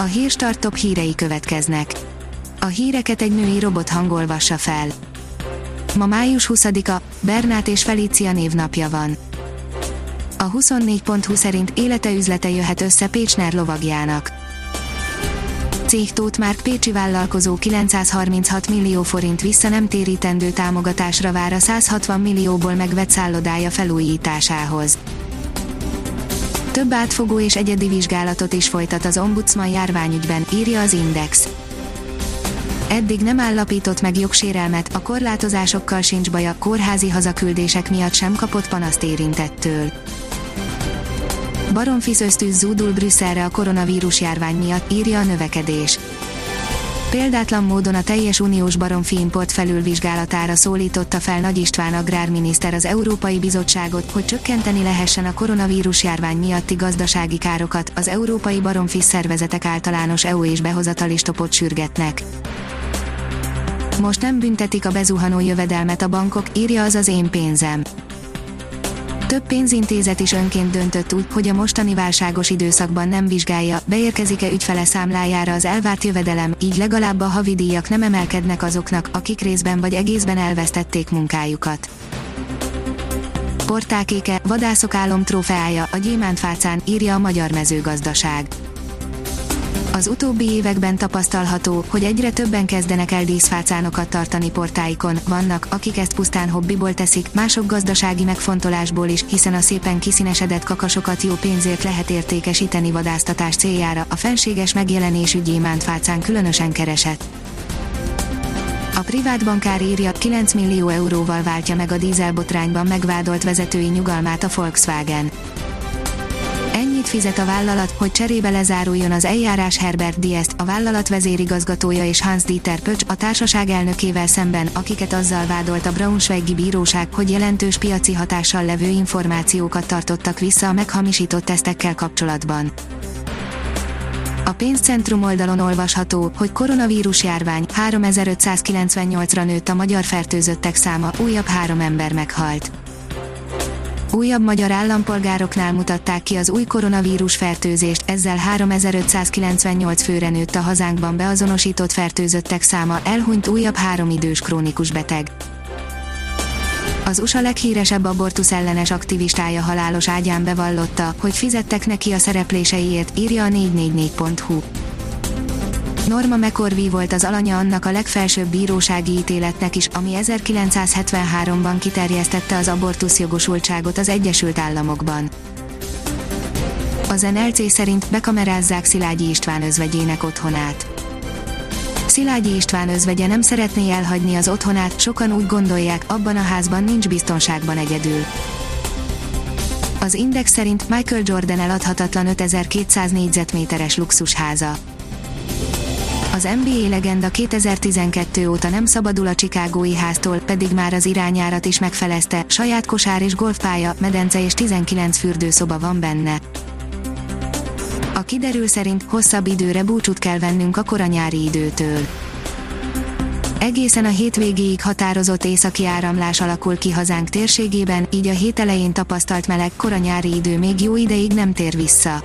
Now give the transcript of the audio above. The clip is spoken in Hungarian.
A hírstart top hírei következnek. A híreket egy női robot hangolvassa fel. Ma május 20-a, Bernát és Felícia névnapja van. A 24.20 szerint élete üzlete jöhet össze Pécsner lovagjának. Cég Tóth Márk Pécsi vállalkozó 936 millió forint vissza nem térítendő támogatásra vár a 160 millióból megvett szállodája felújításához. Több átfogó és egyedi vizsgálatot is folytat az ombudsman járványügyben, írja az Index. Eddig nem állapított meg jogsérelmet, a korlátozásokkal sincs baja, kórházi hazaküldések miatt sem kapott panaszt érintettől. Baromfisz ösztűz zúdul Brüsszelre a koronavírus járvány miatt, írja a növekedés. Példátlan módon a teljes uniós baromfi import felülvizsgálatára szólította fel Nagy István agrárminiszter az Európai Bizottságot, hogy csökkenteni lehessen a koronavírus járvány miatti gazdasági károkat, az európai baromfi szervezetek általános EU és behozatali stopot sürgetnek. Most nem büntetik a bezuhanó jövedelmet a bankok, írja az az én pénzem. Több pénzintézet is önként döntött úgy, hogy a mostani válságos időszakban nem vizsgálja, beérkezik-e ügyfele számlájára az elvárt jövedelem, így legalább a havidíjak nem emelkednek azoknak, akik részben vagy egészben elvesztették munkájukat. Portákéke, vadászok álomtrófeája a gyémántfácán, írja a magyar mezőgazdaság. Az utóbbi években tapasztalható, hogy egyre többen kezdenek el díszfácánokat tartani portáikon, vannak, akik ezt pusztán hobbiból teszik, mások gazdasági megfontolásból is, hiszen a szépen kiszínesedett kakasokat jó pénzért lehet értékesíteni vadásztatás céljára, a fenséges megjelenésű gyémántfácán különösen keresett. A privát bankár írja, 9 millió euróval váltja meg a dízelbotrányban megvádolt vezetői nyugalmát a Volkswagen annyit fizet a vállalat, hogy cserébe lezáruljon az eljárás Herbert Diest, a vállalat vezérigazgatója és Hans Dieter Pöcs, a társaság elnökével szemben, akiket azzal vádolt a Braunschweigi bíróság, hogy jelentős piaci hatással levő információkat tartottak vissza a meghamisított tesztekkel kapcsolatban. A pénzcentrum oldalon olvasható, hogy koronavírus járvány 3598-ra nőtt a magyar fertőzöttek száma, újabb három ember meghalt. Újabb magyar állampolgároknál mutatták ki az új koronavírus fertőzést, ezzel 3598 főre nőtt a hazánkban beazonosított fertőzöttek száma, elhunyt újabb három idős krónikus beteg. Az USA leghíresebb abortusz ellenes aktivistája halálos ágyán bevallotta, hogy fizettek neki a szerepléseiért, írja a 444.hu. Norma McCorvey volt az alanya annak a legfelsőbb bírósági ítéletnek is, ami 1973-ban kiterjesztette az abortusz jogosultságot az Egyesült Államokban. Az NLC szerint bekamerázzák Szilágyi István özvegyének otthonát. Szilágyi István özvegye nem szeretné elhagyni az otthonát, sokan úgy gondolják, abban a házban nincs biztonságban egyedül. Az Index szerint Michael Jordan eladhatatlan 5200 négyzetméteres luxusháza az NBA legenda 2012 óta nem szabadul a Chicagói háztól, pedig már az irányárat is megfelezte, saját kosár és golfpálya, medence és 19 fürdőszoba van benne. A kiderül szerint hosszabb időre búcsút kell vennünk a koranyári időtől. Egészen a hétvégéig határozott északi áramlás alakul ki hazánk térségében, így a hét elején tapasztalt meleg koranyári idő még jó ideig nem tér vissza.